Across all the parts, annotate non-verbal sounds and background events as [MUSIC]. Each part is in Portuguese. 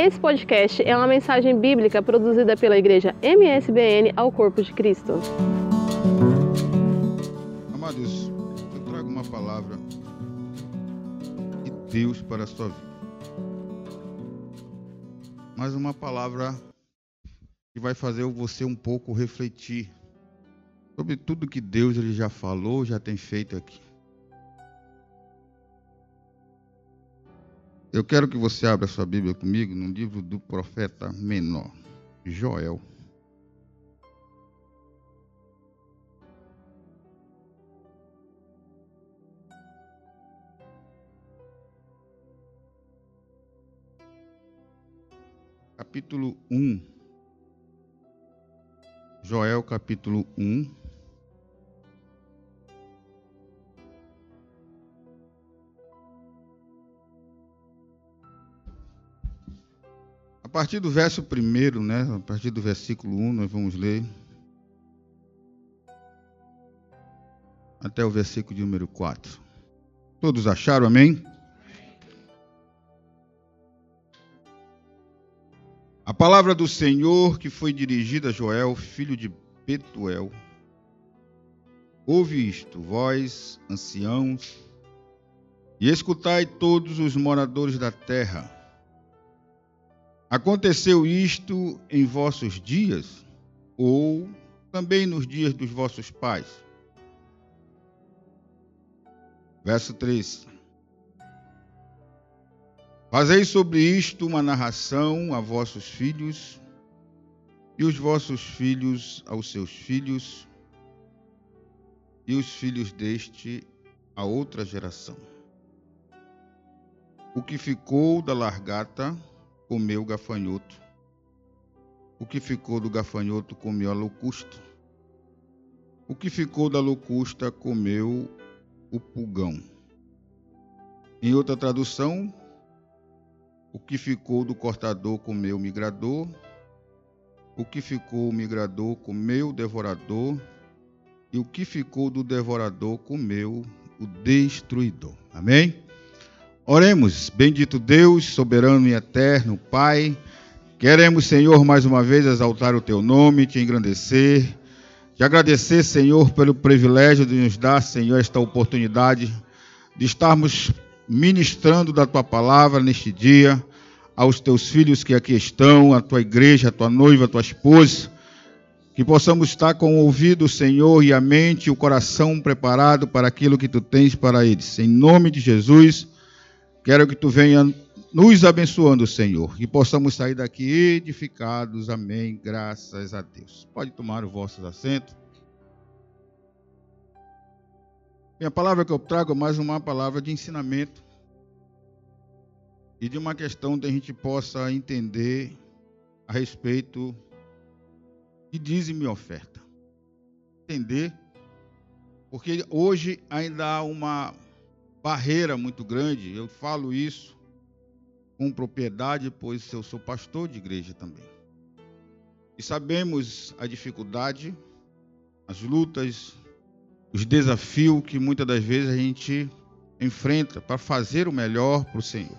Esse podcast é uma mensagem bíblica produzida pela igreja MSBN ao Corpo de Cristo. Amados, eu trago uma palavra de Deus para a sua vida. Mas uma palavra que vai fazer você um pouco refletir sobre tudo que Deus ele já falou, já tem feito aqui. Eu quero que você abra sua Bíblia comigo no livro do profeta menor, Joel. Capítulo 1. Joel, capítulo 1. A partir do verso 1, né? A partir do versículo 1, nós vamos ler. Até o versículo de número 4. Todos acharam, amém? A palavra do Senhor que foi dirigida a Joel, filho de Betuel. Ouve isto, vós, anciãos, e escutai todos os moradores da terra Aconteceu isto em vossos dias, ou também nos dias dos vossos pais? Verso 3. Fazei sobre isto uma narração a vossos filhos, e os vossos filhos aos seus filhos, e os filhos deste a outra geração. O que ficou da largata comeu o gafanhoto. O que ficou do gafanhoto comeu a locusta. O que ficou da locusta comeu o pulgão. Em outra tradução, o que ficou do cortador comeu o migrador. O que ficou o migrador comeu o devorador. E o que ficou do devorador comeu o destruidor. Amém? Oremos, bendito Deus, soberano e eterno, Pai. Queremos, Senhor, mais uma vez exaltar o teu nome, te engrandecer, te agradecer, Senhor, pelo privilégio de nos dar, Senhor, esta oportunidade de estarmos ministrando da tua palavra neste dia aos teus filhos que aqui estão, a tua igreja, a tua noiva, a tua esposa. Que possamos estar com o ouvido, Senhor, e a mente e o coração preparado para aquilo que tu tens para eles. Em nome de Jesus. Quero que tu venha nos abençoando, Senhor, e possamos sair daqui edificados. Amém. Graças a Deus. Pode tomar os vossos assentos. Minha palavra que eu trago é mais uma palavra de ensinamento e de uma questão que a gente possa entender a respeito de dízimo e oferta. Entender, porque hoje ainda há uma barreira muito grande. Eu falo isso com propriedade, pois eu sou pastor de igreja também. E sabemos a dificuldade, as lutas, os desafios que muitas das vezes a gente enfrenta para fazer o melhor para o Senhor.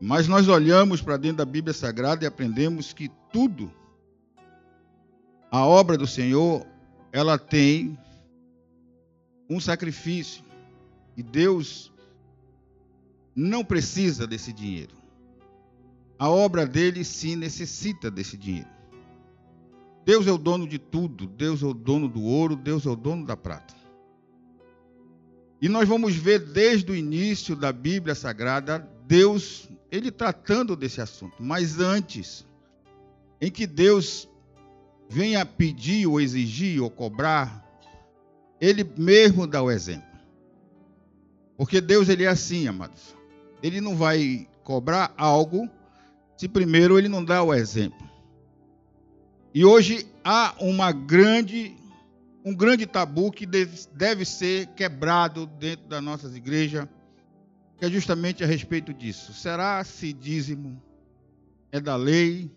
Mas nós olhamos para dentro da Bíblia Sagrada e aprendemos que tudo, a obra do Senhor, ela tem um sacrifício. E Deus não precisa desse dinheiro. A obra dele sim necessita desse dinheiro. Deus é o dono de tudo. Deus é o dono do ouro, Deus é o dono da prata. E nós vamos ver desde o início da Bíblia Sagrada Deus, ele tratando desse assunto. Mas antes, em que Deus venha pedir ou exigir ou cobrar, ele mesmo dá o exemplo. Porque Deus ele é assim, amados. Ele não vai cobrar algo se primeiro ele não dá o exemplo. E hoje há uma grande um grande tabu que deve, deve ser quebrado dentro das nossas igrejas, que é justamente a respeito disso. Será se dízimo é da lei?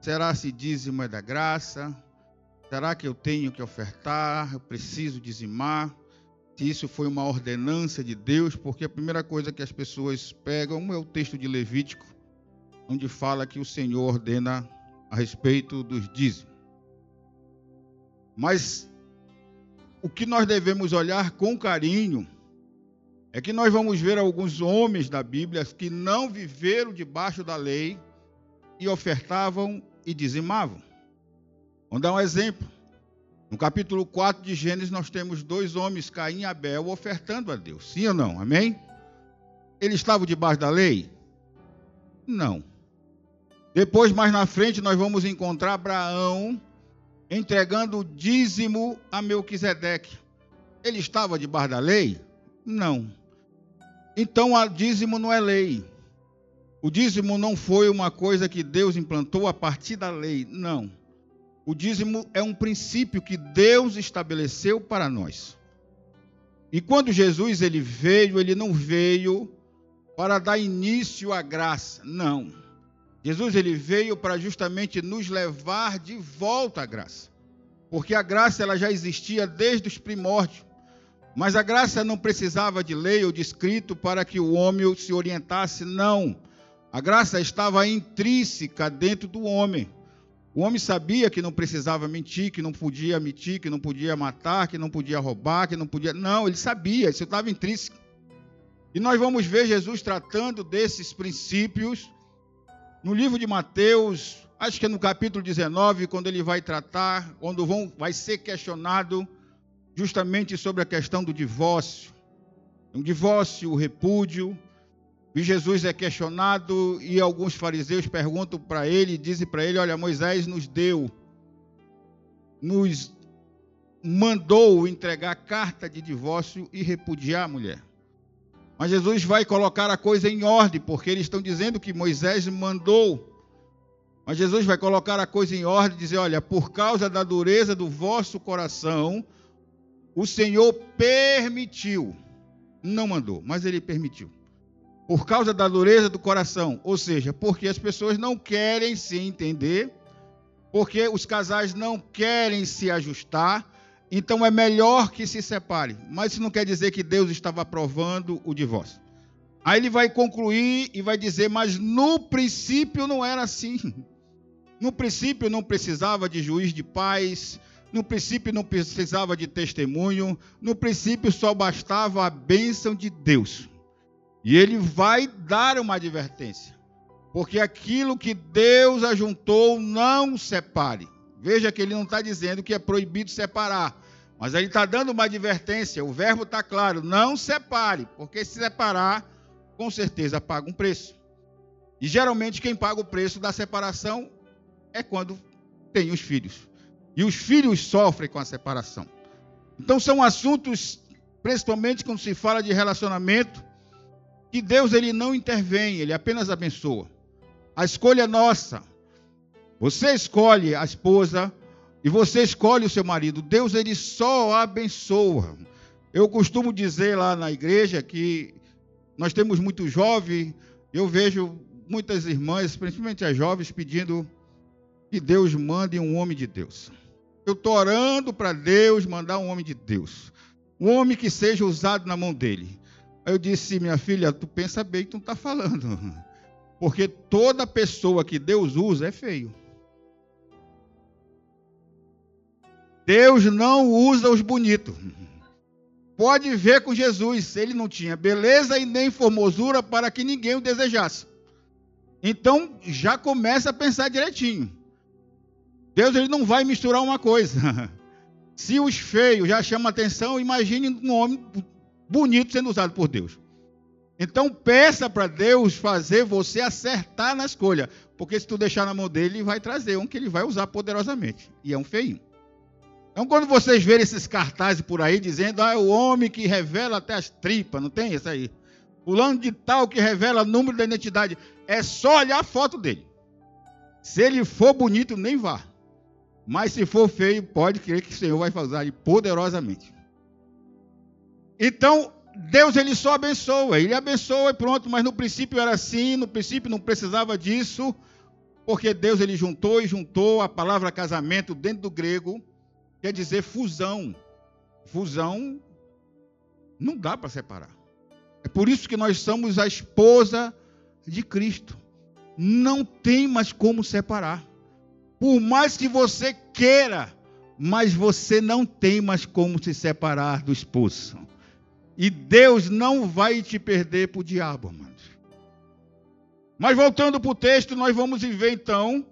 Será se dízimo é da graça? Será que eu tenho que ofertar? Eu preciso dizimar? Se isso foi uma ordenança de Deus, porque a primeira coisa que as pessoas pegam é o texto de Levítico, onde fala que o Senhor ordena a respeito dos dízimos. Mas o que nós devemos olhar com carinho é que nós vamos ver alguns homens da Bíblia que não viveram debaixo da lei e ofertavam e dizimavam. Vamos dar um exemplo. No capítulo 4 de Gênesis, nós temos dois homens, Caim e Abel, ofertando a Deus. Sim ou não? Amém? Eles estavam debaixo da lei? Não. Depois, mais na frente, nós vamos encontrar Abraão entregando o dízimo a Melquisedeque. Ele estava debaixo da lei? Não. Então, o dízimo não é lei. O dízimo não foi uma coisa que Deus implantou a partir da lei. Não. O dízimo é um princípio que Deus estabeleceu para nós. E quando Jesus ele veio, ele não veio para dar início à graça, não. Jesus ele veio para justamente nos levar de volta à graça. Porque a graça ela já existia desde os primórdios. Mas a graça não precisava de lei ou de escrito para que o homem se orientasse, não. A graça estava intrínseca dentro do homem. O homem sabia que não precisava mentir, que não podia mentir, que não podia matar, que não podia roubar, que não podia. Não, ele sabia, isso estava intrínseco. E nós vamos ver Jesus tratando desses princípios no livro de Mateus, acho que é no capítulo 19, quando ele vai tratar, quando vão, vai ser questionado justamente sobre a questão do divórcio. O divórcio, o repúdio, e Jesus é questionado e alguns fariseus perguntam para ele, dizem para ele: Olha, Moisés nos deu, nos mandou entregar carta de divórcio e repudiar a mulher. Mas Jesus vai colocar a coisa em ordem, porque eles estão dizendo que Moisés mandou. Mas Jesus vai colocar a coisa em ordem e dizer: Olha, por causa da dureza do vosso coração, o Senhor permitiu. Não mandou, mas ele permitiu por causa da dureza do coração, ou seja, porque as pessoas não querem se entender, porque os casais não querem se ajustar, então é melhor que se separem. Mas isso não quer dizer que Deus estava aprovando o divórcio. Aí ele vai concluir e vai dizer: Mas no princípio não era assim. No princípio não precisava de juiz de paz, no princípio não precisava de testemunho, no princípio só bastava a bênção de Deus. E ele vai dar uma advertência. Porque aquilo que Deus ajuntou, não separe. Veja que ele não está dizendo que é proibido separar. Mas ele está dando uma advertência. O verbo está claro: não separe. Porque se separar, com certeza paga um preço. E geralmente quem paga o preço da separação é quando tem os filhos. E os filhos sofrem com a separação. Então são assuntos, principalmente quando se fala de relacionamento, que Deus ele não intervém, ele apenas abençoa. A escolha é nossa. Você escolhe a esposa e você escolhe o seu marido. Deus ele só abençoa. Eu costumo dizer lá na igreja que nós temos muitos jovens, eu vejo muitas irmãs, principalmente as jovens, pedindo que Deus mande um homem de Deus. Eu estou orando para Deus mandar um homem de Deus. Um homem que seja usado na mão dele. Eu disse, minha filha, tu pensa bem que tu não está falando. [LAUGHS] Porque toda pessoa que Deus usa é feio. Deus não usa os bonitos. [LAUGHS] Pode ver com Jesus, ele não tinha beleza e nem formosura para que ninguém o desejasse. Então já começa a pensar direitinho. Deus ele não vai misturar uma coisa. [LAUGHS] Se os feios já chamam atenção, imagine um homem bonito sendo usado por Deus. Então peça para Deus fazer você acertar na escolha, porque se tu deixar na mão dele, ele vai trazer um que ele vai usar poderosamente, e é um feio. Então quando vocês verem esses cartazes por aí dizendo, ah, é o homem que revela até as tripas, não tem isso aí? Fulano de tal que revela número da identidade, é só olhar a foto dele. Se ele for bonito, nem vá. Mas se for feio, pode crer que o Senhor vai usar ele poderosamente. Então, Deus ele só abençoa, ele abençoa e pronto, mas no princípio era assim, no princípio não precisava disso, porque Deus ele juntou e juntou a palavra casamento dentro do grego, quer dizer fusão. Fusão não dá para separar. É por isso que nós somos a esposa de Cristo. não tem mais como separar. Por mais que você queira, mas você não tem mais como se separar do esposo. E Deus não vai te perder para o diabo, amados. Mas voltando para o texto, nós vamos ver então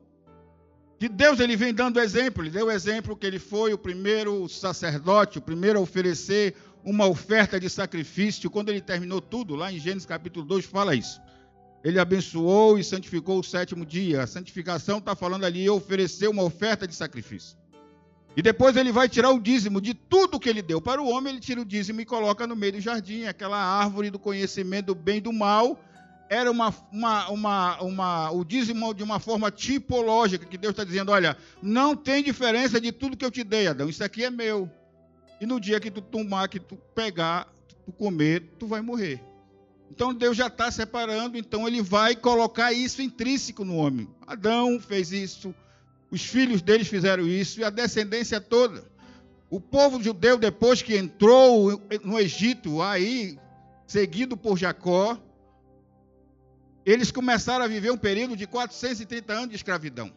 que Deus ele vem dando exemplo. Ele deu exemplo que ele foi o primeiro sacerdote, o primeiro a oferecer uma oferta de sacrifício. Quando ele terminou tudo, lá em Gênesis capítulo 2, fala isso. Ele abençoou e santificou o sétimo dia. A santificação está falando ali, oferecer uma oferta de sacrifício. E depois ele vai tirar o dízimo de tudo que ele deu para o homem, ele tira o dízimo e coloca no meio do jardim, aquela árvore do conhecimento do bem e do mal. Era uma, uma, uma, uma, o dízimo de uma forma tipológica, que Deus está dizendo: olha, não tem diferença de tudo que eu te dei, Adão, isso aqui é meu. E no dia que tu tomar, que tu pegar, tu comer, tu vai morrer. Então Deus já está separando, então ele vai colocar isso intrínseco no homem. Adão fez isso, os filhos deles fizeram isso e a descendência toda. O povo judeu, depois que entrou no Egito, aí, seguido por Jacó, eles começaram a viver um período de 430 anos de escravidão.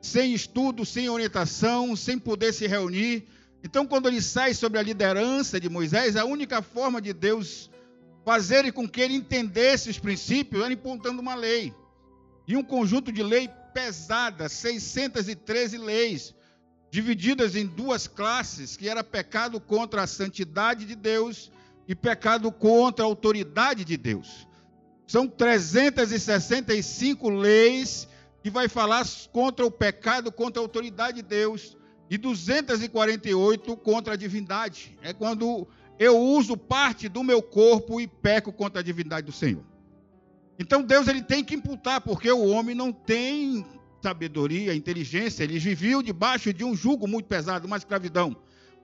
Sem estudo, sem orientação, sem poder se reunir. Então, quando ele sai sobre a liderança de Moisés, a única forma de Deus fazer com que ele entendesse os princípios era impontando uma lei. E um conjunto de lei pesada, 613 leis, divididas em duas classes, que era pecado contra a santidade de Deus e pecado contra a autoridade de Deus. São 365 leis que vai falar contra o pecado, contra a autoridade de Deus, e 248 contra a divindade. É quando eu uso parte do meu corpo e peco contra a divindade do Senhor. Então Deus ele tem que imputar, porque o homem não tem sabedoria, inteligência, ele viveu debaixo de um jugo muito pesado, uma escravidão.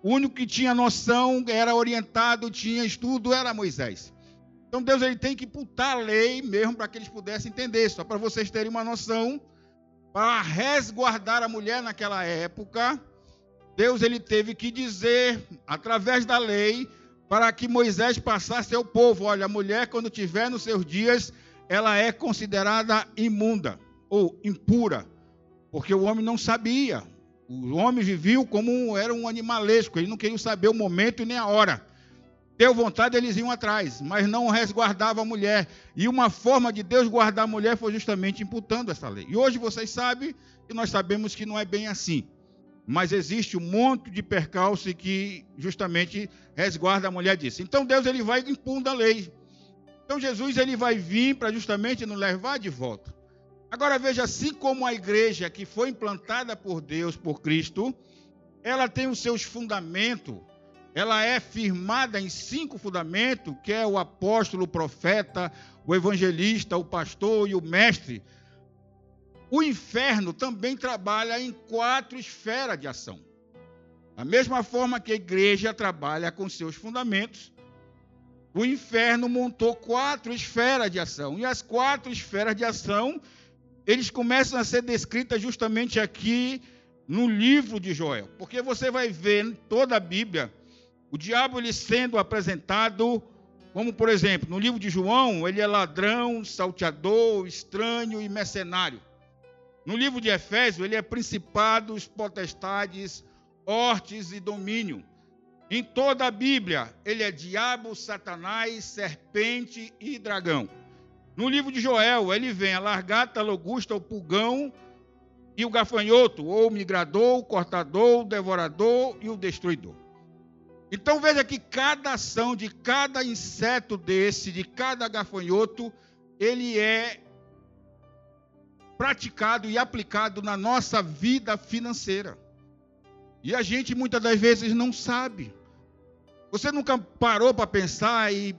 O único que tinha noção, era orientado, tinha estudo, era Moisés. Então Deus ele tem que imputar a lei mesmo para que eles pudessem entender, só para vocês terem uma noção, para resguardar a mulher naquela época, Deus ele teve que dizer através da lei para que Moisés passasse ao povo, olha, a mulher quando tiver nos seus dias ela é considerada imunda ou impura, porque o homem não sabia. O homem vivia como era um animalesco, ele não queria saber o momento nem a hora. Deu vontade, eles iam atrás, mas não resguardava a mulher. E uma forma de Deus guardar a mulher foi justamente imputando essa lei. E hoje vocês sabem, e nós sabemos que não é bem assim. Mas existe um monte de percalço que justamente resguarda a mulher disso. Então Deus ele vai impondo a lei. Então Jesus ele vai vir para justamente nos levar de volta. Agora veja, assim como a igreja que foi implantada por Deus, por Cristo, ela tem os seus fundamentos, ela é firmada em cinco fundamentos, que é o apóstolo, o profeta, o evangelista, o pastor e o mestre. O inferno também trabalha em quatro esferas de ação. Da mesma forma que a igreja trabalha com seus fundamentos, o inferno montou quatro esferas de ação. E as quatro esferas de ação, eles começam a ser descritas justamente aqui no livro de Joel. Porque você vai ver em toda a Bíblia o diabo ele sendo apresentado como, por exemplo, no livro de João, ele é ladrão, salteador, estranho e mercenário. No livro de Efésios, ele é principados, potestades, hortes e domínio. Em toda a Bíblia, ele é diabo, satanás, serpente e dragão. No livro de Joel, ele vem a largata, a logusta, o pulgão e o gafanhoto, ou o migrador, o cortador, o devorador e o destruidor. Então veja que cada ação de cada inseto desse, de cada gafanhoto, ele é praticado e aplicado na nossa vida financeira. E a gente muitas das vezes não sabe. Você nunca parou para pensar e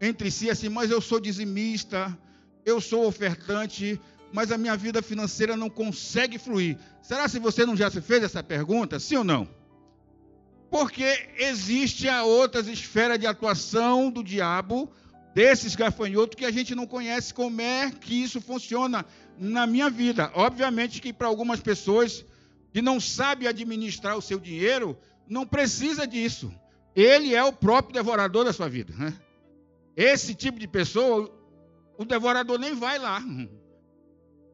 entre si assim, mas eu sou dizimista, eu sou ofertante, mas a minha vida financeira não consegue fluir. Será se você não já se fez essa pergunta, sim ou não? Porque existe a outras esferas de atuação do diabo, desses gafanhotos que a gente não conhece como é que isso funciona na minha vida. Obviamente que para algumas pessoas que não sabe administrar o seu dinheiro, não precisa disso. Ele é o próprio devorador da sua vida. Né? Esse tipo de pessoa, o devorador nem vai lá.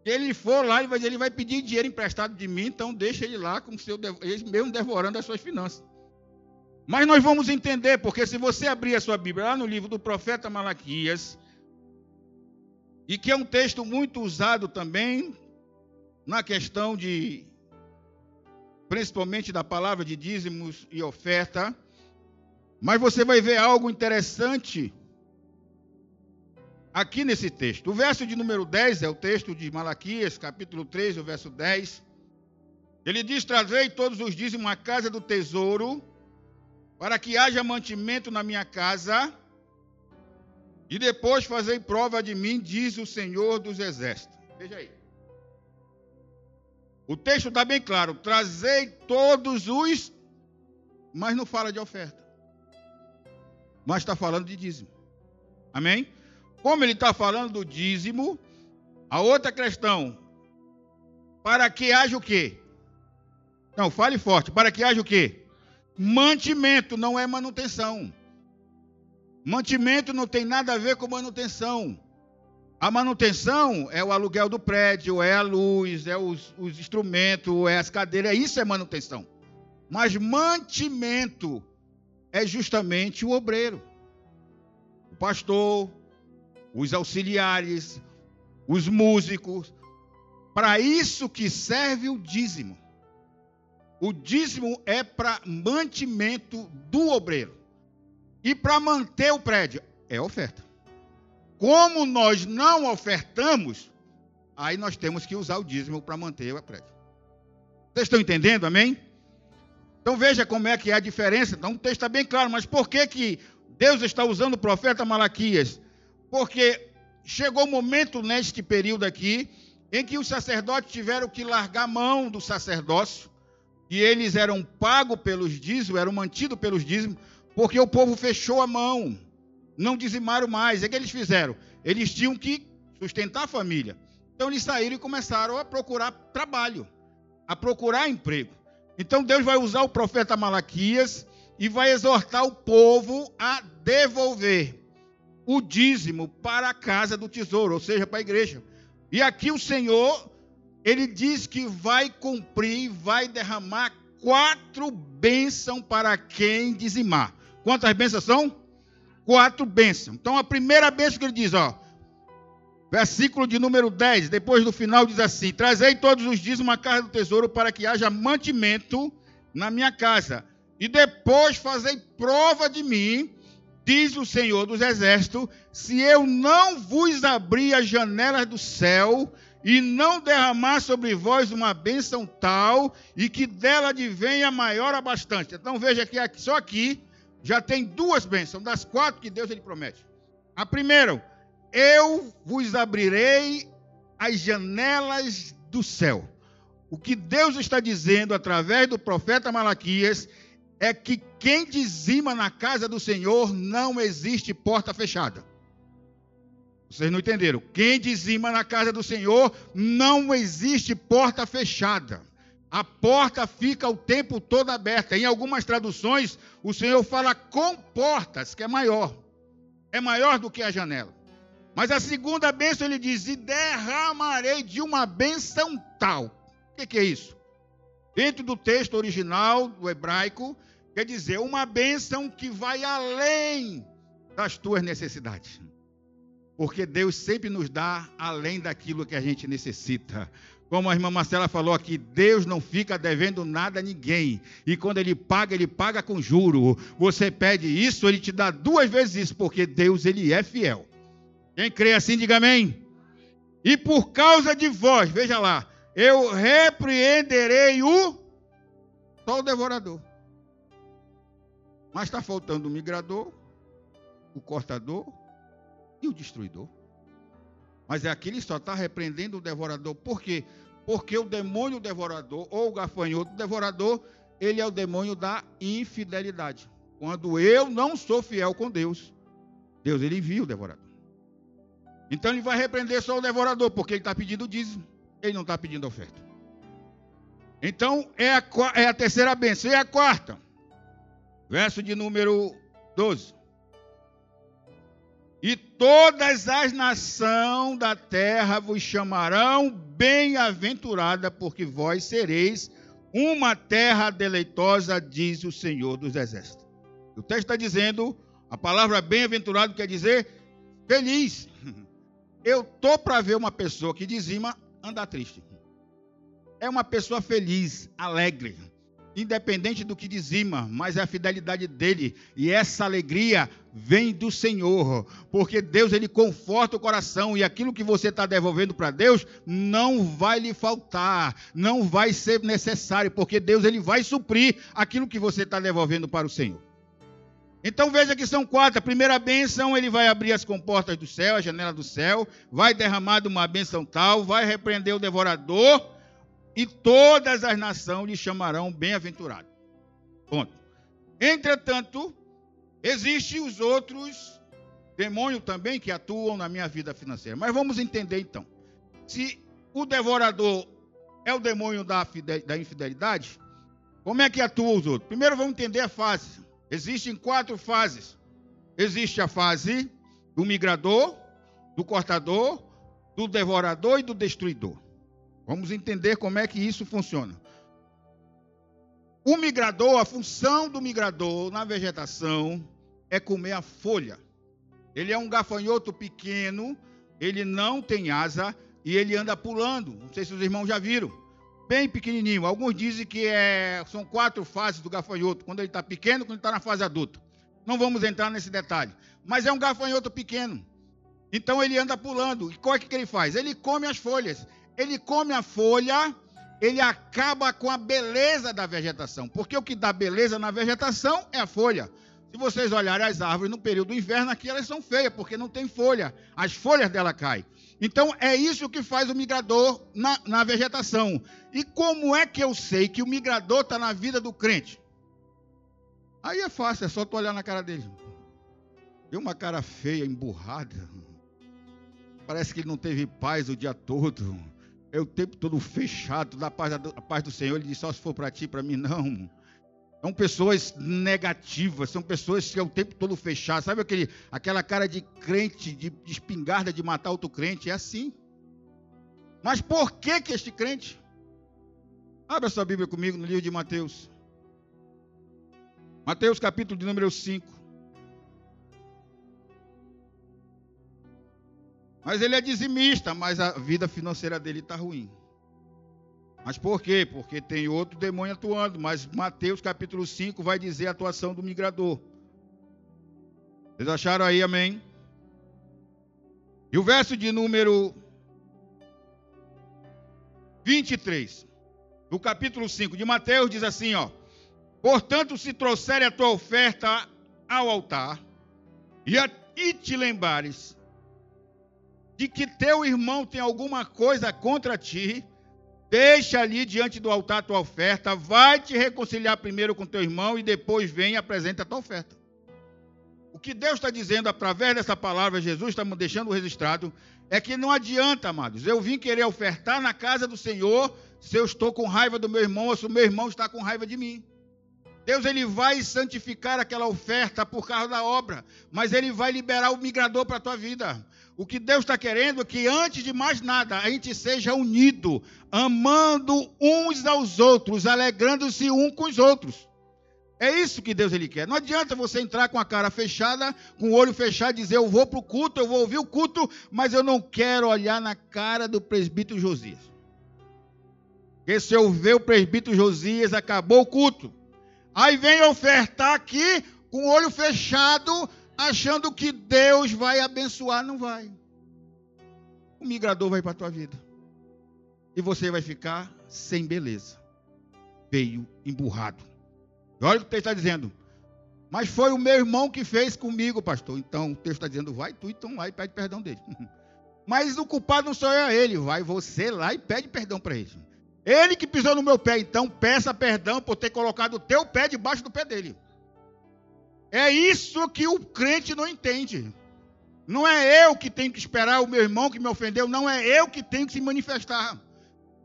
ele for lá, ele vai, ele vai pedir dinheiro emprestado de mim, então deixa ele lá com seu, ele mesmo devorando as suas finanças. Mas nós vamos entender, porque se você abrir a sua Bíblia lá no livro do profeta Malaquias, e que é um texto muito usado também na questão de, principalmente da palavra de dízimos e oferta, mas você vai ver algo interessante aqui nesse texto. O verso de número 10 é o texto de Malaquias, capítulo 3, o verso 10. Ele diz: Trazei todos os dízimos à casa do tesouro, para que haja mantimento na minha casa, e depois fazei prova de mim, diz o Senhor dos Exércitos. Veja aí. O texto está bem claro: trazei todos os, mas não fala de oferta, mas está falando de dízimo. Amém? Como ele está falando do dízimo, a outra questão, para que haja o quê? Não, fale forte, para que haja o quê? Mantimento, não é manutenção. Mantimento não tem nada a ver com manutenção. A manutenção é o aluguel do prédio, é a luz, é os, os instrumentos, é as cadeiras, isso é manutenção. Mas mantimento é justamente o obreiro, o pastor, os auxiliares, os músicos. Para isso que serve o dízimo. O dízimo é para mantimento do obreiro. E para manter o prédio, é oferta. Como nós não ofertamos, aí nós temos que usar o dízimo para manter o prédio. Vocês estão entendendo, amém? Então veja como é que é a diferença. Então o texto está bem claro, mas por que, que Deus está usando o profeta Malaquias? Porque chegou o um momento neste período aqui em que os sacerdotes tiveram que largar mão do sacerdócio e eles eram pagos pelos dízimos, eram mantidos pelos dízimos, porque o povo fechou a mão, não dizimaram mais. O que eles fizeram? Eles tinham que sustentar a família. Então eles saíram e começaram a procurar trabalho, a procurar emprego. Então Deus vai usar o profeta Malaquias e vai exortar o povo a devolver o dízimo para a casa do tesouro, ou seja, para a igreja. E aqui o Senhor, ele diz que vai cumprir, vai derramar quatro bênçãos para quem dizimar. Quantas bênçãos são? Quatro bênçãos. Então a primeira bênção que ele diz, ó, versículo de número 10, depois do final diz assim: Trazei todos os dias uma casa do tesouro para que haja mantimento na minha casa, e depois fazei prova de mim, diz o Senhor dos Exércitos, se eu não vos abrir as janelas do céu e não derramar sobre vós uma bênção tal, e que dela advenha maior a bastante. Então veja que aqui, só aqui já tem duas bênçãos, das quatro que Deus ele promete. A primeira, eu vos abrirei as janelas do céu. O que Deus está dizendo através do profeta Malaquias é que quem dizima na casa do Senhor não existe porta fechada. Vocês não entenderam? Quem dizima na casa do Senhor não existe porta fechada. A porta fica o tempo todo aberta. Em algumas traduções, o Senhor fala com portas, que é maior. É maior do que a janela. Mas a segunda bênção ele diz: E derramarei de uma bênção tal. O que, que é isso? Dentro do texto original, do hebraico, quer dizer uma bênção que vai além das tuas necessidades. Porque Deus sempre nos dá além daquilo que a gente necessita. Como a irmã Marcela falou aqui, Deus não fica devendo nada a ninguém. E quando Ele paga, Ele paga com juro. Você pede isso, Ele te dá duas vezes isso, porque Deus, Ele é fiel. Quem crê assim, diga amém. E por causa de vós, veja lá, eu repreenderei o só o devorador. Mas está faltando o migrador, o cortador e o destruidor. Mas é aqui ele só está repreendendo o devorador. Por quê? Porque o demônio devorador, ou o gafanhoto devorador, ele é o demônio da infidelidade. Quando eu não sou fiel com Deus, Deus ele envia o devorador. Então ele vai repreender só o devorador, porque ele está pedindo dízimo, ele não está pedindo oferta. Então é a, é a terceira bênção. E a quarta? Verso de número 12. E todas as nações da terra vos chamarão bem-aventurada, porque vós sereis uma terra deleitosa, diz o Senhor dos Exércitos. O texto está dizendo, a palavra bem-aventurado quer dizer feliz. [LAUGHS] Eu tô para ver uma pessoa que dizima andar triste. É uma pessoa feliz, alegre independente do que dizima, mas é a fidelidade dele. E essa alegria vem do Senhor, porque Deus ele conforta o coração e aquilo que você está devolvendo para Deus não vai lhe faltar, não vai ser necessário, porque Deus ele vai suprir aquilo que você está devolvendo para o Senhor. Então veja que são quatro. A primeira bênção, ele vai abrir as comportas do céu, a janela do céu, vai derramar uma bênção tal, vai repreender o devorador e todas as nações lhe chamarão bem-aventurado. Ponto. Entretanto, existem os outros demônios também que atuam na minha vida financeira. Mas vamos entender então. Se o devorador é o demônio da, da infidelidade, como é que atua os outros? Primeiro vamos entender a fase. Existem quatro fases. Existe a fase do migrador, do cortador, do devorador e do destruidor. Vamos entender como é que isso funciona. O migrador, a função do migrador na vegetação é comer a folha. Ele é um gafanhoto pequeno, ele não tem asa e ele anda pulando. Não sei se os irmãos já viram. Bem pequenininho. Alguns dizem que é, são quatro fases do gafanhoto. Quando ele está pequeno, quando está na fase adulta. Não vamos entrar nesse detalhe. Mas é um gafanhoto pequeno. Então ele anda pulando. E qual é que ele faz? Ele come as folhas ele come a folha, ele acaba com a beleza da vegetação. Porque o que dá beleza na vegetação é a folha. Se vocês olharem as árvores no período do inverno, aqui elas são feias, porque não tem folha. As folhas dela caem. Então é isso que faz o migrador na, na vegetação. E como é que eu sei que o migrador está na vida do crente? Aí é fácil, é só tu olhar na cara dele. Tem uma cara feia, emburrada. Parece que ele não teve paz o dia todo é o tempo todo fechado, da paz, da paz do Senhor. Ele diz: só se for para ti, para mim, não. São pessoas negativas, são pessoas que é o tempo todo fechado. Sabe aquele, aquela cara de crente, de, de espingarda de matar outro crente? É assim. Mas por que que este crente? Abra sua Bíblia comigo no livro de Mateus. Mateus capítulo de número 5. Mas ele é dizimista, mas a vida financeira dele está ruim. Mas por quê? Porque tem outro demônio atuando. Mas Mateus capítulo 5 vai dizer a atuação do migrador. Vocês acharam aí, amém? E o verso de número 23, do capítulo 5 de Mateus, diz assim: ó. Portanto, se trouxerem a tua oferta ao altar, e, a, e te lembrares de que teu irmão tem alguma coisa contra ti, deixa ali diante do altar a tua oferta, vai te reconciliar primeiro com teu irmão e depois vem e apresenta a tua oferta. O que Deus está dizendo através dessa palavra, Jesus está deixando registrado, é que não adianta, amados, eu vim querer ofertar na casa do Senhor se eu estou com raiva do meu irmão ou se o meu irmão está com raiva de mim. Deus ele vai santificar aquela oferta por causa da obra, mas ele vai liberar o migrador para a tua vida. O que Deus está querendo é que, antes de mais nada, a gente seja unido, amando uns aos outros, alegrando-se um com os outros. É isso que Deus ele quer. Não adianta você entrar com a cara fechada, com o olho fechado, e dizer eu vou para o culto, eu vou ouvir o culto, mas eu não quero olhar na cara do presbítero Josias. Porque se eu ver o presbítero Josias, acabou o culto. Aí vem ofertar aqui com o olho fechado, achando que Deus vai abençoar, não vai. O migrador vai para a tua vida. E você vai ficar sem beleza. Feio, emburrado. E olha o que o texto está dizendo. Mas foi o meu irmão que fez comigo, pastor. Então o texto está dizendo, vai tu então lá e pede perdão dele. [LAUGHS] Mas o culpado não sou eu, é ele. Vai você lá e pede perdão para ele. Ele que pisou no meu pé, então peça perdão por ter colocado o teu pé debaixo do pé dele. É isso que o crente não entende. Não é eu que tenho que esperar o meu irmão que me ofendeu, não é eu que tenho que se manifestar.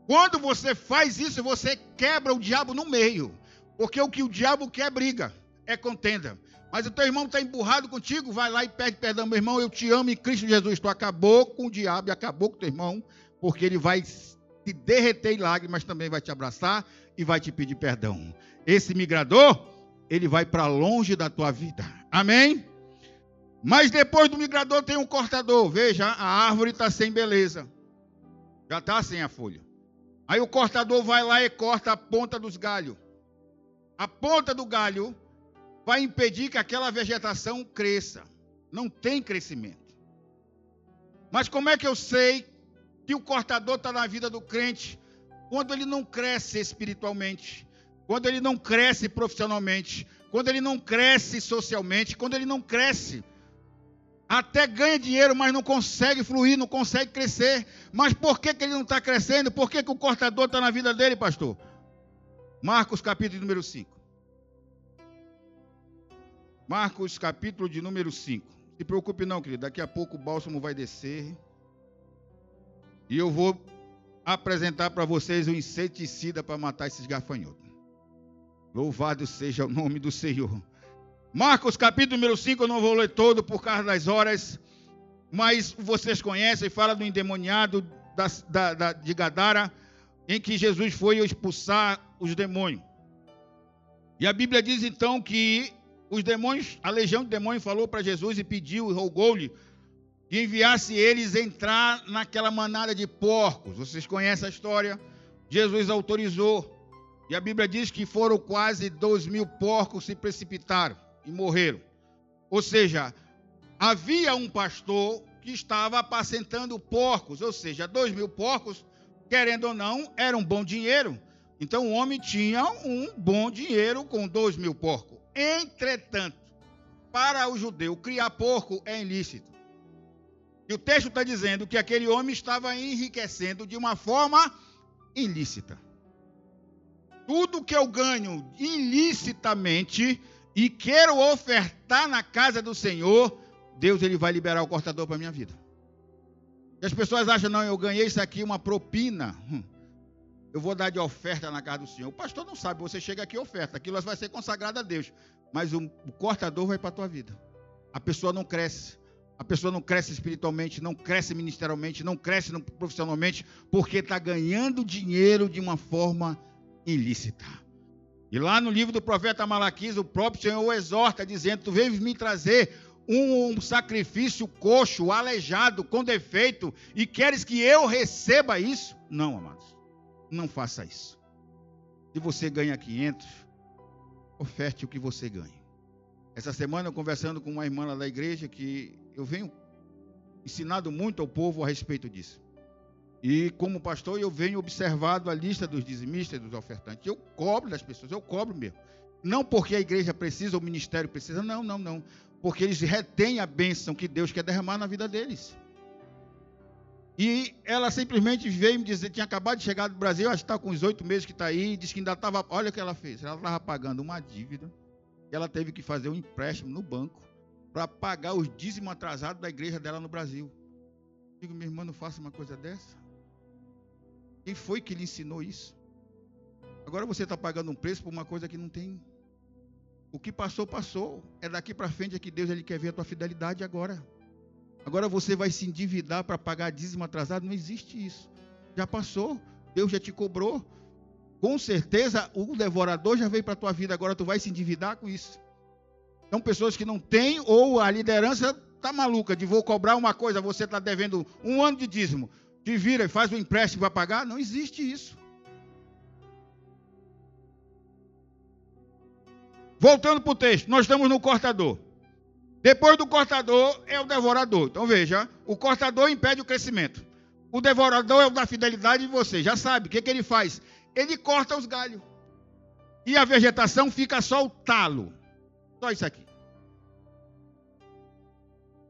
Quando você faz isso, você quebra o diabo no meio. Porque o que o diabo quer é briga, é contenda. Mas o teu irmão está emburrado contigo, vai lá e pede perdão, meu irmão, eu te amo em Cristo Jesus. Tu acabou com o diabo e acabou com o teu irmão, porque ele vai te derreter em lágrimas, também vai te abraçar e vai te pedir perdão. Esse migrador, ele vai para longe da tua vida. Amém? Mas depois do migrador tem um cortador. Veja, a árvore está sem beleza. Já está sem a folha. Aí o cortador vai lá e corta a ponta dos galhos. A ponta do galho vai impedir que aquela vegetação cresça. Não tem crescimento. Mas como é que eu sei que o cortador está na vida do crente quando ele não cresce espiritualmente, quando ele não cresce profissionalmente, quando ele não cresce socialmente, quando ele não cresce até ganha dinheiro, mas não consegue fluir, não consegue crescer. Mas por que, que ele não está crescendo? Por que, que o cortador está na vida dele, pastor? Marcos capítulo número 5. Marcos capítulo de número 5. Se preocupe não, querido. Daqui a pouco o bálsamo vai descer. E eu vou apresentar para vocês o um inseticida para matar esses gafanhotos. Louvado seja o nome do Senhor. Marcos capítulo número 5, eu não vou ler todo por causa das horas, mas vocês conhecem, fala do endemoniado da, da, da, de Gadara, em que Jesus foi expulsar os demônios. E a Bíblia diz então que os demônios, a legião de demônios falou para Jesus e pediu e rogou-lhe que enviasse eles entrar naquela manada de porcos. Vocês conhecem a história? Jesus autorizou. E a Bíblia diz que foram quase dois mil porcos se precipitaram e morreram. Ou seja, havia um pastor que estava apacentando porcos, ou seja, dois mil porcos, querendo ou não, era um bom dinheiro. Então o homem tinha um bom dinheiro com dois mil porcos. Entretanto, para o judeu, criar porco é ilícito. E o texto está dizendo que aquele homem estava enriquecendo de uma forma ilícita. Tudo que eu ganho ilicitamente e quero ofertar na casa do Senhor, Deus ele vai liberar o cortador para minha vida. E as pessoas acham, não, eu ganhei isso aqui, uma propina. Hum, eu vou dar de oferta na casa do Senhor. O pastor não sabe, você chega aqui oferta, aquilo vai ser consagrado a Deus. Mas o, o cortador vai para a tua vida. A pessoa não cresce. A pessoa não cresce espiritualmente, não cresce ministerialmente, não cresce profissionalmente, porque está ganhando dinheiro de uma forma ilícita. E lá no livro do profeta Malaquias, o próprio Senhor o exorta, dizendo: Tu veio me trazer um sacrifício coxo, aleijado, com defeito, e queres que eu receba isso? Não, amados, não faça isso. Se você ganha 500, oferte o que você ganha. Essa semana, eu conversando com uma irmã lá da igreja, que eu venho ensinado muito ao povo a respeito disso. E como pastor, eu venho observado a lista dos dizimistas e dos ofertantes. Eu cobro das pessoas, eu cobro mesmo. Não porque a igreja precisa, o ministério precisa, não, não, não. Porque eles retêm a bênção que Deus quer derramar na vida deles. E ela simplesmente veio me dizer, tinha acabado de chegar do Brasil, acho que está com uns oito meses que está aí, disse que ainda estava. Olha o que ela fez. Ela estava pagando uma dívida. Ela teve que fazer um empréstimo no banco para pagar os dízimos atrasados da igreja dela no Brasil. Eu digo, minha irmã, não faça uma coisa dessa. Quem foi que lhe ensinou isso? Agora você está pagando um preço por uma coisa que não tem. O que passou, passou. É daqui para frente é que Deus ele quer ver a tua fidelidade agora. Agora você vai se endividar para pagar dízimo atrasado? Não existe isso. Já passou. Deus já te cobrou. Com certeza o devorador já veio para a tua vida. Agora tu vai se endividar com isso. São pessoas que não têm ou a liderança está maluca de vou cobrar uma coisa, você está devendo um ano de dízimo que vira e faz um empréstimo para pagar, não existe isso. Voltando para o texto, nós estamos no cortador. Depois do cortador é o devorador. Então veja, o cortador impede o crescimento. O devorador é o da fidelidade de você. Já sabe, o que, que ele faz? Ele corta os galhos. E a vegetação fica só o talo. Só isso aqui.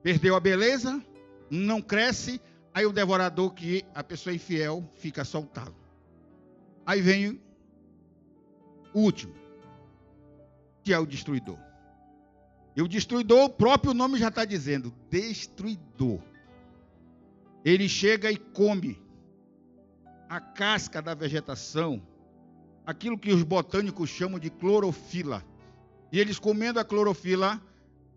Perdeu a beleza, não cresce, Aí o devorador, que a pessoa infiel, fica soltado. Aí vem o último, que é o destruidor. E o destruidor, o próprio nome já está dizendo, destruidor. Ele chega e come a casca da vegetação, aquilo que os botânicos chamam de clorofila. E eles comendo a clorofila,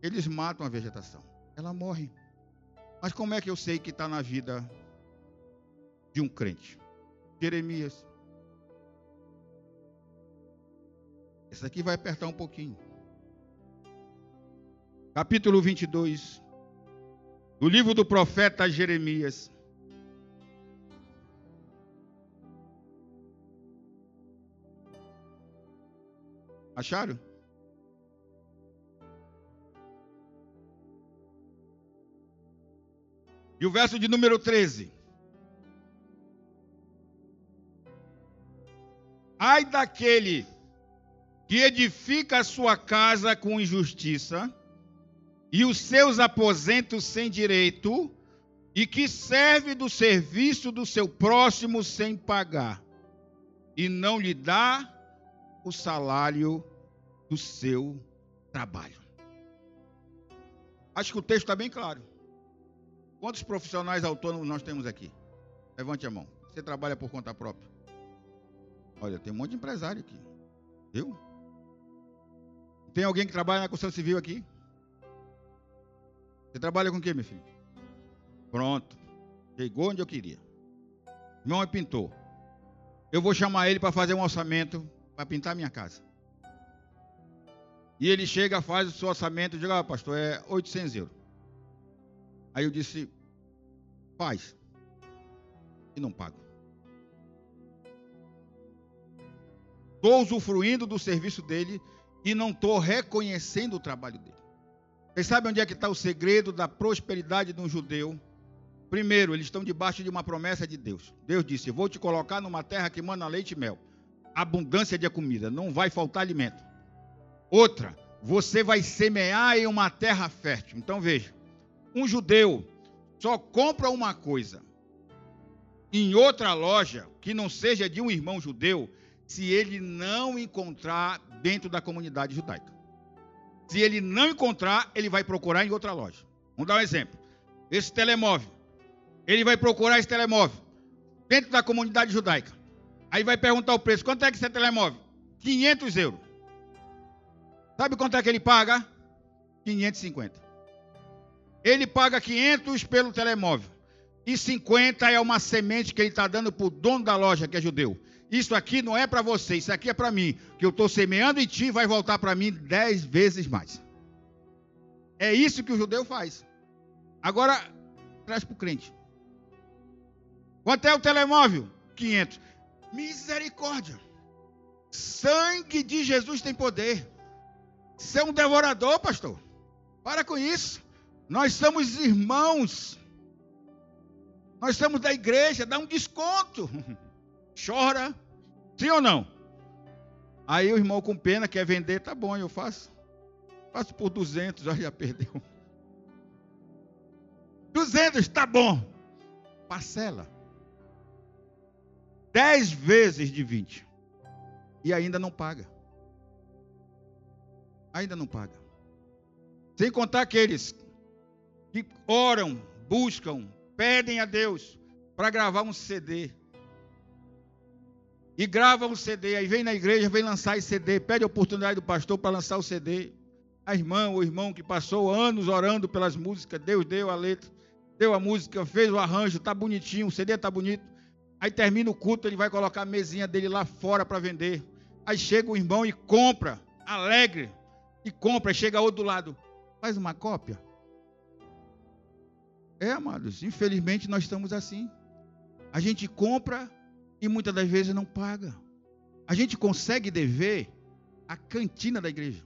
eles matam a vegetação. Ela morre. Mas como é que eu sei que está na vida de um crente? Jeremias. Esse aqui vai apertar um pouquinho. Capítulo 22 do livro do profeta Jeremias. Acharam? E o verso de número 13. Ai daquele que edifica a sua casa com injustiça e os seus aposentos sem direito, e que serve do serviço do seu próximo sem pagar, e não lhe dá o salário do seu trabalho. Acho que o texto está bem claro. Quantos profissionais autônomos nós temos aqui? Levante a mão. Você trabalha por conta própria? Olha, tem um monte de empresário aqui. Viu? Tem alguém que trabalha na construção civil aqui? Você trabalha com o que, meu filho? Pronto. Chegou onde eu queria. Irmão é pintor. Eu vou chamar ele para fazer um orçamento para pintar minha casa. E ele chega, faz o seu orçamento e diz: Ah, pastor, é 800 euros. Aí eu disse: Faz. E não pago. Estou usufruindo do serviço dele e não estou reconhecendo o trabalho dele. Vocês sabem onde é que está o segredo da prosperidade de um judeu? Primeiro, eles estão debaixo de uma promessa de Deus. Deus disse: Vou te colocar numa terra que manda leite e mel. Abundância de comida, não vai faltar alimento. Outra, você vai semear em uma terra fértil. Então veja: um judeu só compra uma coisa em outra loja que não seja de um irmão judeu se ele não encontrar dentro da comunidade judaica. Se ele não encontrar, ele vai procurar em outra loja. Vamos dar um exemplo. Esse telemóvel. Ele vai procurar esse telemóvel dentro da comunidade judaica. Aí vai perguntar o preço. Quanto é que esse telemóvel? 500 euros. Sabe quanto é que ele paga? 550. Ele paga 500 pelo telemóvel. E 50 é uma semente que ele está dando para o dono da loja, que é judeu. Isso aqui não é para você, isso aqui é para mim. Que eu estou semeando em ti vai voltar para mim dez vezes mais. É isso que o judeu faz. Agora, traz para o crente. Quanto é o telemóvel? 500. Misericórdia. Sangue de Jesus tem poder. Você é um devorador, pastor. Para com isso. Nós somos irmãos. Nós somos da igreja. Dá um desconto. [LAUGHS] Chora, Sim ou não? Aí o irmão com pena quer vender, tá bom, eu faço. Faço por 200, já, perdeu. 200, tá bom. Parcela. 10 vezes de 20. E ainda não paga. Ainda não paga. Sem contar aqueles que oram, buscam, pedem a Deus para gravar um CD e grava um CD, aí vem na igreja, vem lançar esse CD, pede a oportunidade do pastor para lançar o CD. A irmã, o irmão que passou anos orando pelas músicas, Deus deu a letra, deu a música, fez o arranjo, tá bonitinho, o CD tá bonito. Aí termina o culto, ele vai colocar a mesinha dele lá fora para vender. Aí chega o irmão e compra, alegre, e compra, chega outro do lado, faz uma cópia. É, amados, infelizmente nós estamos assim. A gente compra e muitas das vezes não paga. A gente consegue dever a cantina da igreja.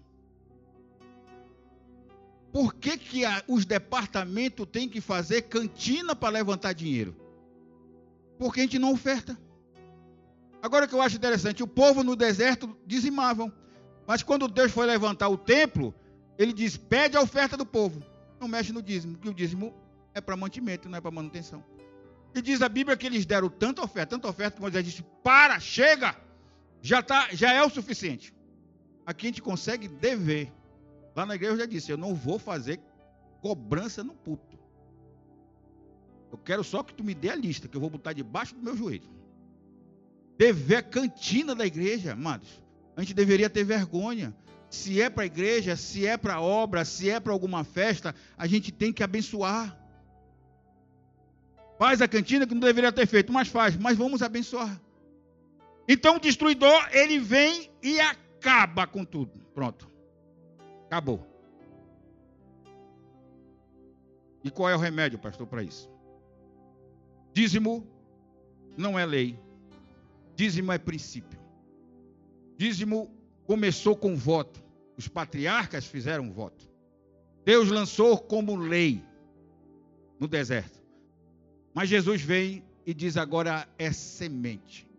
Por que, que a, os departamentos têm que fazer cantina para levantar dinheiro? Porque a gente não oferta. Agora o que eu acho interessante, o povo no deserto dizimavam. Mas quando Deus foi levantar o templo, ele diz: pede a oferta do povo. Não mexe no dízimo, porque o dízimo é para mantimento, não é para manutenção. E diz a Bíblia que eles deram tanta oferta, tanta oferta, que Moisés disse: para, chega, já, tá, já é o suficiente. Aqui a gente consegue dever. Lá na igreja eu já disse: eu não vou fazer cobrança no puto. Eu quero só que tu me dê a lista, que eu vou botar debaixo do meu joelho. Dever a cantina da igreja, amados. A gente deveria ter vergonha. se é para a igreja, se é para obra, se é para alguma festa, a gente tem que abençoar. Faz a cantina que não deveria ter feito, mas faz, mas vamos abençoar. Então o destruidor, ele vem e acaba com tudo. Pronto. Acabou. E qual é o remédio, pastor, para isso? Dízimo não é lei. Dízimo é princípio. Dízimo começou com voto. Os patriarcas fizeram voto. Deus lançou como lei no deserto. Mas Jesus vem e diz agora é semente.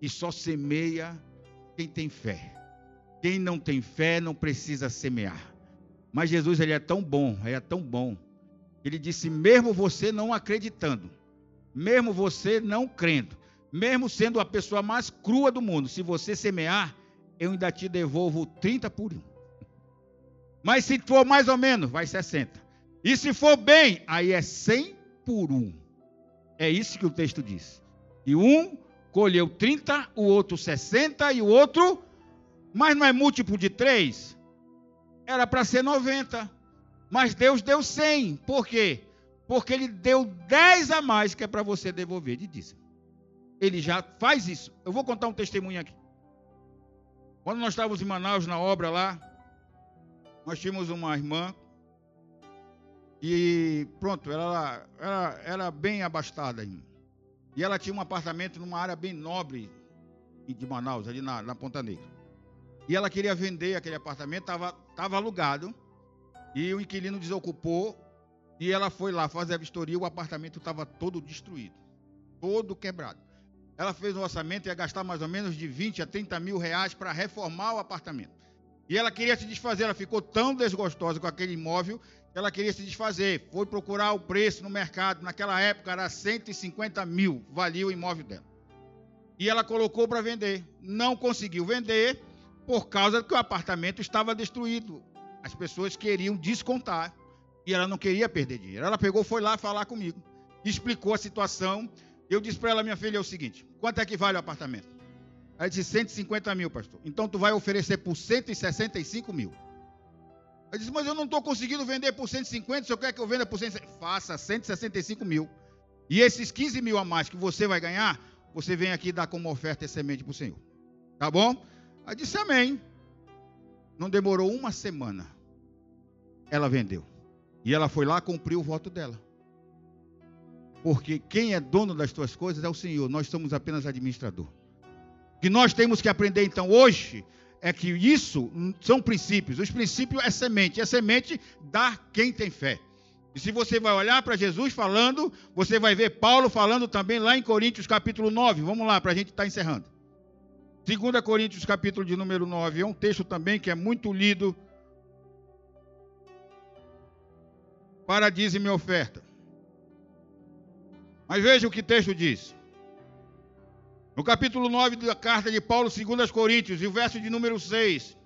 E só semeia quem tem fé. Quem não tem fé não precisa semear. Mas Jesus ele é tão bom, ele é tão bom. Ele disse: mesmo você não acreditando, mesmo você não crendo, mesmo sendo a pessoa mais crua do mundo, se você semear, eu ainda te devolvo 30 por um. Mas se for mais ou menos, vai 60. E se for bem, aí é 100 por um. É isso que o texto diz. E um colheu 30, o outro 60 e o outro, mas não é múltiplo de 3? Era para ser 90. Mas Deus deu 100. Por quê? Porque ele deu 10 a mais que é para você devolver de dízimo. Ele já faz isso. Eu vou contar um testemunho aqui. Quando nós estávamos em Manaus na obra lá, nós tínhamos uma irmã e pronto, ela era, era bem abastada ainda. E ela tinha um apartamento numa área bem nobre de Manaus, ali na, na Ponta Negra. E ela queria vender aquele apartamento, estava tava alugado, e o inquilino desocupou, e ela foi lá fazer a vistoria, o apartamento estava todo destruído, todo quebrado. Ela fez um orçamento e ia gastar mais ou menos de 20 a 30 mil reais para reformar o apartamento. E ela queria se desfazer, ela ficou tão desgostosa com aquele imóvel que ela queria se desfazer. Foi procurar o preço no mercado, naquela época era 150 mil, valia o imóvel dela. E ela colocou para vender. Não conseguiu vender por causa que o apartamento estava destruído. As pessoas queriam descontar e ela não queria perder dinheiro. Ela pegou, foi lá falar comigo, explicou a situação eu disse para ela, minha filha, é o seguinte: quanto é que vale o apartamento? Ela disse 150 mil, pastor. Então tu vai oferecer por 165 mil. Eu disse, mas eu não estou conseguindo vender por 150, se eu quer que eu venda por 165. Faça 165 mil. E esses 15 mil a mais que você vai ganhar, você vem aqui dar como oferta e semente para o Senhor. Tá bom? Ela disse amém. Não demorou uma semana. Ela vendeu. E ela foi lá cumprir o voto dela. Porque quem é dono das tuas coisas é o Senhor, nós somos apenas administrador. Que nós temos que aprender então hoje é que isso são princípios. Os princípios é semente, a semente dá quem tem fé. E se você vai olhar para Jesus falando, você vai ver Paulo falando também lá em Coríntios capítulo 9. Vamos lá, para a gente estar tá encerrando. 2 Coríntios capítulo de número 9, é um texto também que é muito lido para dízimo e oferta. Mas veja o que o texto diz. No capítulo 9 da carta de Paulo, 2 Coríntios, e o verso de número 6.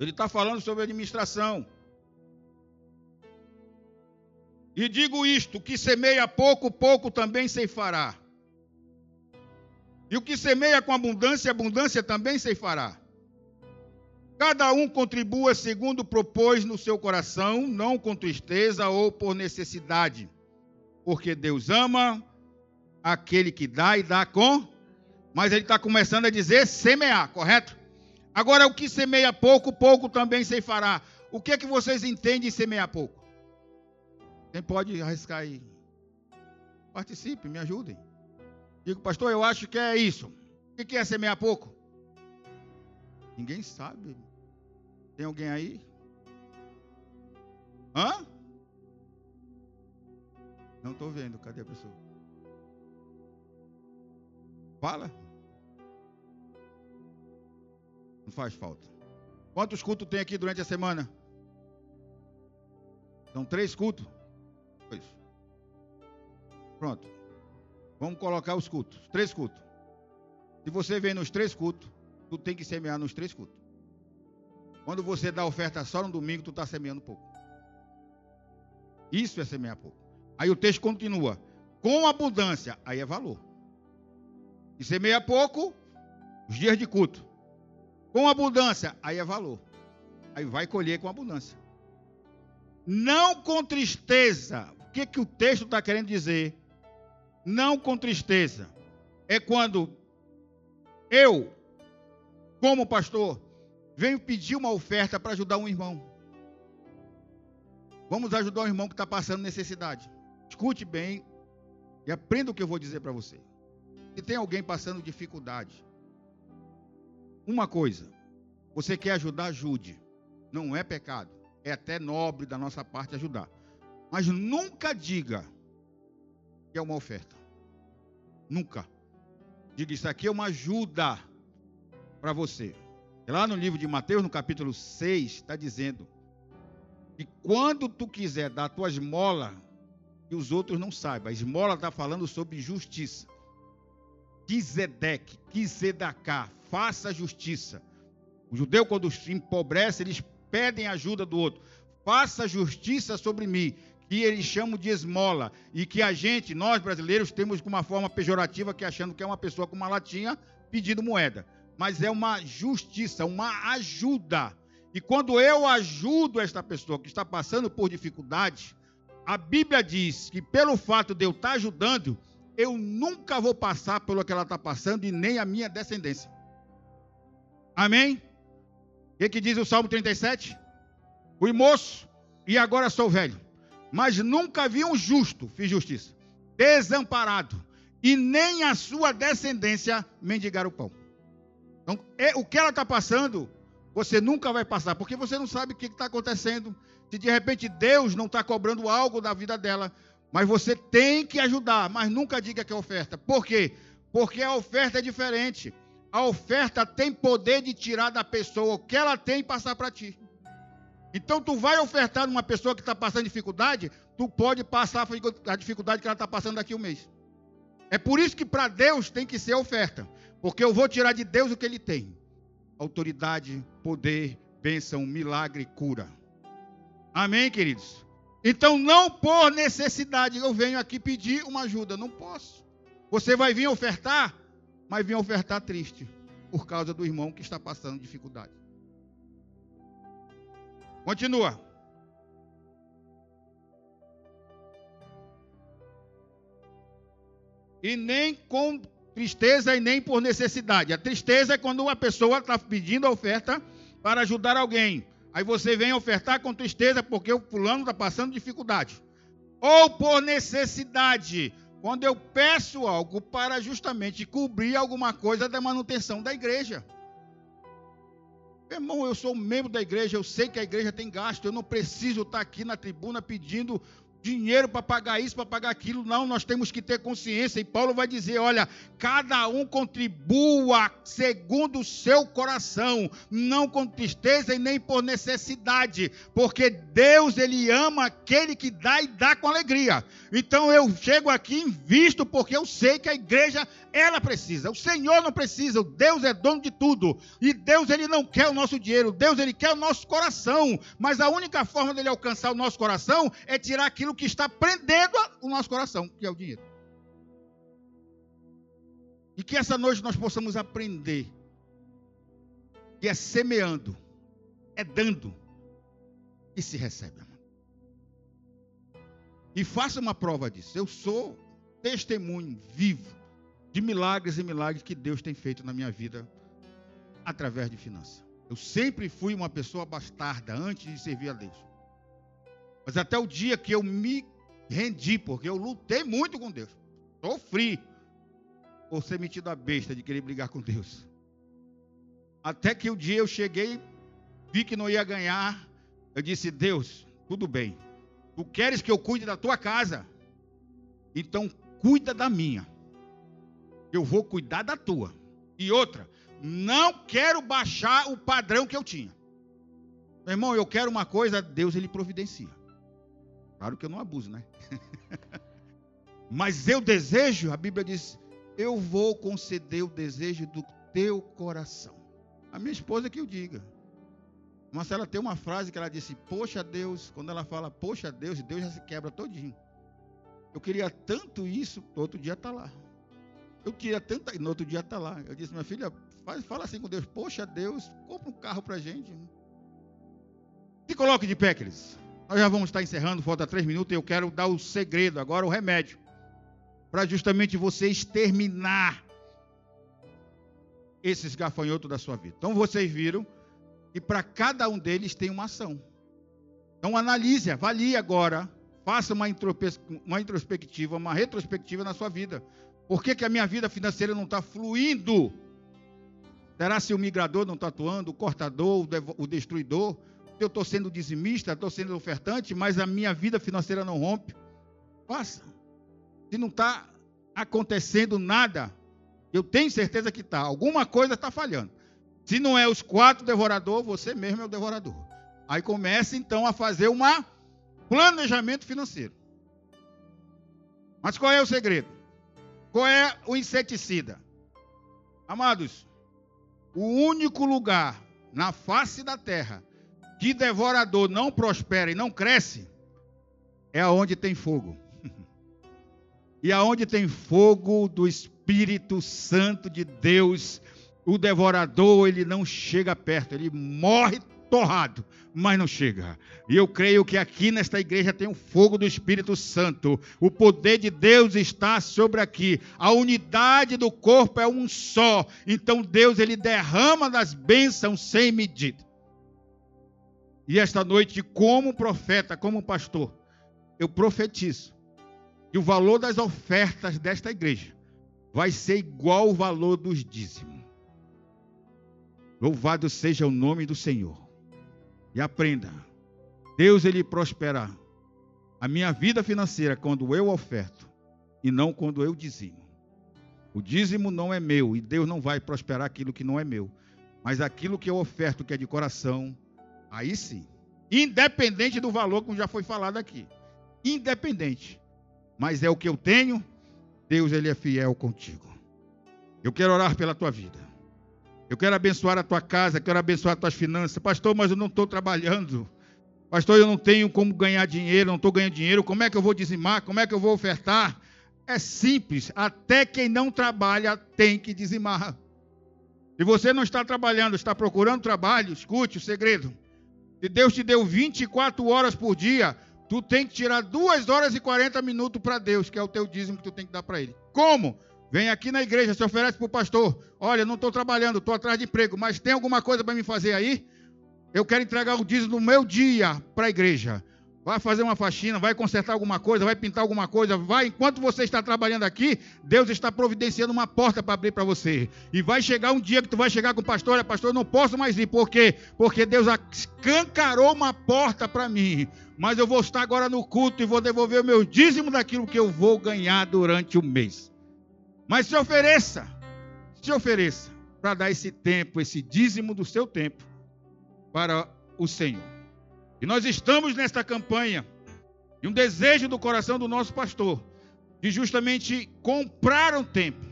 Ele está falando sobre administração. E digo isto: que semeia pouco, pouco também ceifará. E o que semeia com abundância, abundância também ceifará. Cada um contribua segundo propôs no seu coração, não com tristeza ou por necessidade porque Deus ama aquele que dá e dá com. Mas ele está começando a dizer semear, correto? Agora, o que semeia pouco, pouco também se fará. O que é que vocês entendem em semear pouco? Quem pode arriscar aí? Participe, me ajudem. Digo, pastor, eu acho que é isso. O que é semear pouco? Ninguém sabe. Tem alguém aí? Hã? Não estou vendo. Cadê a pessoa? Fala. Não faz falta. Quantos cultos tem aqui durante a semana? São três cultos? Pois. Pronto. Vamos colocar os cultos. Três cultos. Se você vem nos três cultos, tu tem que semear nos três cultos. Quando você dá oferta só no domingo, tu está semeando pouco. Isso é semear pouco. Aí o texto continua: com abundância, aí é valor. E semeia pouco, os dias de culto. com abundância, aí é valor. Aí vai colher com abundância. Não com tristeza. O que, que o texto está querendo dizer? Não com tristeza. É quando eu, como pastor, venho pedir uma oferta para ajudar um irmão. Vamos ajudar um irmão que está passando necessidade. Escute bem e aprenda o que eu vou dizer para você. Se tem alguém passando dificuldade, uma coisa, você quer ajudar, ajude. Não é pecado. É até nobre da nossa parte ajudar. Mas nunca diga que é uma oferta. Nunca. Diga isso aqui é uma ajuda para você. Lá no livro de Mateus, no capítulo 6, está dizendo que quando tu quiser dar a tua esmola, que os outros não saibam. A esmola está falando sobre justiça. Quisedeque, Quisedacá, faça justiça. O judeu, quando se empobrece, eles pedem ajuda do outro. Faça justiça sobre mim, que eles chamam de esmola. E que a gente, nós brasileiros, temos uma forma pejorativa, que achando que é uma pessoa com uma latinha pedindo moeda. Mas é uma justiça, uma ajuda. E quando eu ajudo esta pessoa que está passando por dificuldade, a Bíblia diz que pelo fato de eu estar ajudando, eu nunca vou passar pelo que ela está passando e nem a minha descendência. Amém? O que, que diz o Salmo 37? Fui moço e agora sou velho, mas nunca vi um justo, fiz justiça, desamparado, e nem a sua descendência mendigar o pão. Então, é, o que ela está passando, você nunca vai passar, porque você não sabe o que está acontecendo. Se de repente Deus não está cobrando algo da vida dela, mas você tem que ajudar, mas nunca diga que é oferta. Por quê? Porque a oferta é diferente. A oferta tem poder de tirar da pessoa o que ela tem e passar para ti. Então tu vai ofertar numa pessoa que está passando dificuldade, tu pode passar a dificuldade que ela está passando daqui um mês. É por isso que para Deus tem que ser oferta. Porque eu vou tirar de Deus o que ele tem: autoridade, poder, bênção, milagre, cura. Amém, queridos? Então, não por necessidade, eu venho aqui pedir uma ajuda. Não posso. Você vai vir ofertar, mas vir ofertar triste, por causa do irmão que está passando dificuldade. Continua. E nem com tristeza e nem por necessidade. A tristeza é quando uma pessoa está pedindo a oferta para ajudar alguém. Aí você vem ofertar com tristeza porque o fulano está passando dificuldade. Ou por necessidade, quando eu peço algo para justamente cobrir alguma coisa da manutenção da igreja. Irmão, eu sou membro da igreja, eu sei que a igreja tem gasto, eu não preciso estar aqui na tribuna pedindo dinheiro para pagar isso, para pagar aquilo. Não, nós temos que ter consciência. E Paulo vai dizer: olha, cada um contribua segundo o seu coração, não com tristeza e nem por necessidade, porque Deus, Ele ama aquele que dá e dá com alegria. Então eu chego aqui invisto, porque eu sei que a igreja, ela precisa. O Senhor não precisa, o Deus é dono de tudo. E Deus, Ele não quer o nosso dinheiro, Deus, Ele quer o nosso coração. Mas a única forma dele alcançar o nosso coração é tirar aquilo que está prendendo o nosso coração, que é o dinheiro. E que essa noite nós possamos aprender que é semeando, é dando e se recebe. E faça uma prova disso. Eu sou testemunho vivo de milagres e milagres que Deus tem feito na minha vida através de finanças. Eu sempre fui uma pessoa bastarda antes de servir a Deus. Mas até o dia que eu me rendi, porque eu lutei muito com Deus. Sofri por ser metido a besta de querer brigar com Deus. Até que o dia eu cheguei, vi que não ia ganhar. Eu disse: Deus, tudo bem. Tu queres que eu cuide da tua casa? Então cuida da minha. Eu vou cuidar da tua. E outra, não quero baixar o padrão que eu tinha. Meu irmão, eu quero uma coisa, Deus ele providencia. Claro que eu não abuso, né? [LAUGHS] Mas eu desejo, a Bíblia diz, eu vou conceder o desejo do teu coração. A minha esposa que eu diga. Mas ela tem uma frase que ela disse, poxa Deus, quando ela fala, poxa Deus, Deus já se quebra todinho. Eu queria tanto isso, outro dia está lá. Eu queria tanto, no outro dia está lá. Eu disse, minha filha, Faz, fala assim com Deus. Poxa, Deus, compra um carro para gente. Se coloque de pé, queridos. Nós já vamos estar encerrando, falta três minutos. E eu quero dar o segredo, agora o remédio. Para justamente você exterminar esses gafanhotos da sua vida. Então vocês viram que para cada um deles tem uma ação. Então analise, avalie agora, faça uma, uma introspectiva, uma retrospectiva na sua vida. Por que, que a minha vida financeira não está fluindo? Será se o migrador não está atuando, o cortador, o destruidor? Eu estou sendo dizimista, estou sendo ofertante, mas a minha vida financeira não rompe? Faça. Se não está acontecendo nada, eu tenho certeza que está. Alguma coisa está falhando. Se não é os quatro devoradores, você mesmo é o devorador. Aí começa então a fazer um planejamento financeiro. Mas qual é o segredo? Qual é o inseticida? Amados, o único lugar na face da terra que devorador não prospera e não cresce é aonde tem fogo. [LAUGHS] e aonde tem fogo do Espírito Santo de Deus, o devorador ele não chega perto, ele morre torrado, mas não chega. E eu creio que aqui nesta igreja tem o fogo do Espírito Santo. O poder de Deus está sobre aqui. A unidade do corpo é um só. Então Deus ele derrama das bênçãos sem medida. E esta noite, como profeta, como pastor, eu profetizo que o valor das ofertas desta igreja vai ser igual ao valor dos dízimos. Louvado seja o nome do Senhor. E aprenda. Deus ele prosperará a minha vida financeira quando eu oferto e não quando eu dizimo. O dízimo não é meu e Deus não vai prosperar aquilo que não é meu. Mas aquilo que eu oferto, que é de coração, aí sim. Independente do valor, como já foi falado aqui. Independente. Mas é o que eu tenho, Deus ele é fiel contigo. Eu quero orar pela tua vida. Eu quero abençoar a tua casa, quero abençoar as tuas finanças. Pastor, mas eu não estou trabalhando. Pastor, eu não tenho como ganhar dinheiro, não estou ganhando dinheiro. Como é que eu vou dizimar? Como é que eu vou ofertar? É simples. Até quem não trabalha tem que dizimar. Se você não está trabalhando, está procurando trabalho, escute o segredo. Se Deus te deu 24 horas por dia, tu tem que tirar 2 horas e 40 minutos para Deus, que é o teu dízimo que tu tem que dar para Ele. Como? Vem aqui na igreja, se oferece para o pastor. Olha, não estou trabalhando, estou atrás de emprego, mas tem alguma coisa para me fazer aí? Eu quero entregar o dízimo do meu dia para a igreja. Vai fazer uma faxina, vai consertar alguma coisa, vai pintar alguma coisa, vai. Enquanto você está trabalhando aqui, Deus está providenciando uma porta para abrir para você. E vai chegar um dia que tu vai chegar com o pastor, olha, pastor, eu não posso mais ir. Por quê? Porque Deus escancarou uma porta para mim. Mas eu vou estar agora no culto e vou devolver o meu dízimo daquilo que eu vou ganhar durante o mês. Mas se ofereça, se ofereça para dar esse tempo, esse dízimo do seu tempo para o Senhor. E nós estamos nesta campanha e um desejo do coração do nosso pastor de justamente comprar um tempo.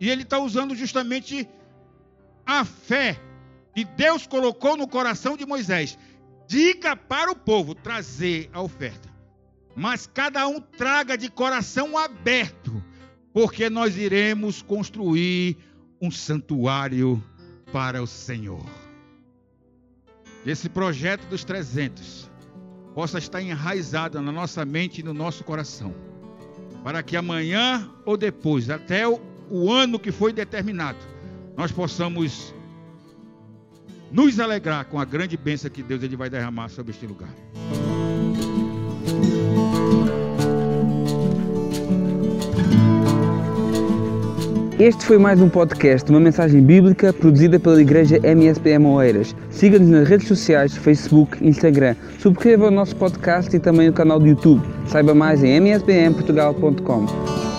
E ele está usando justamente a fé que Deus colocou no coração de Moisés. Diga para o povo trazer a oferta. Mas cada um traga de coração aberto porque nós iremos construir um santuário para o Senhor. Esse projeto dos 300 possa estar enraizado na nossa mente e no nosso coração, para que amanhã ou depois, até o, o ano que foi determinado, nós possamos nos alegrar com a grande bênção que Deus ele vai derramar sobre este lugar. Este foi mais um podcast, uma mensagem bíblica produzida pela Igreja MSPM Oeiras. Siga-nos nas redes sociais, Facebook, Instagram. Subscreva o nosso podcast e também o canal do YouTube. Saiba mais em mspmportugal.com.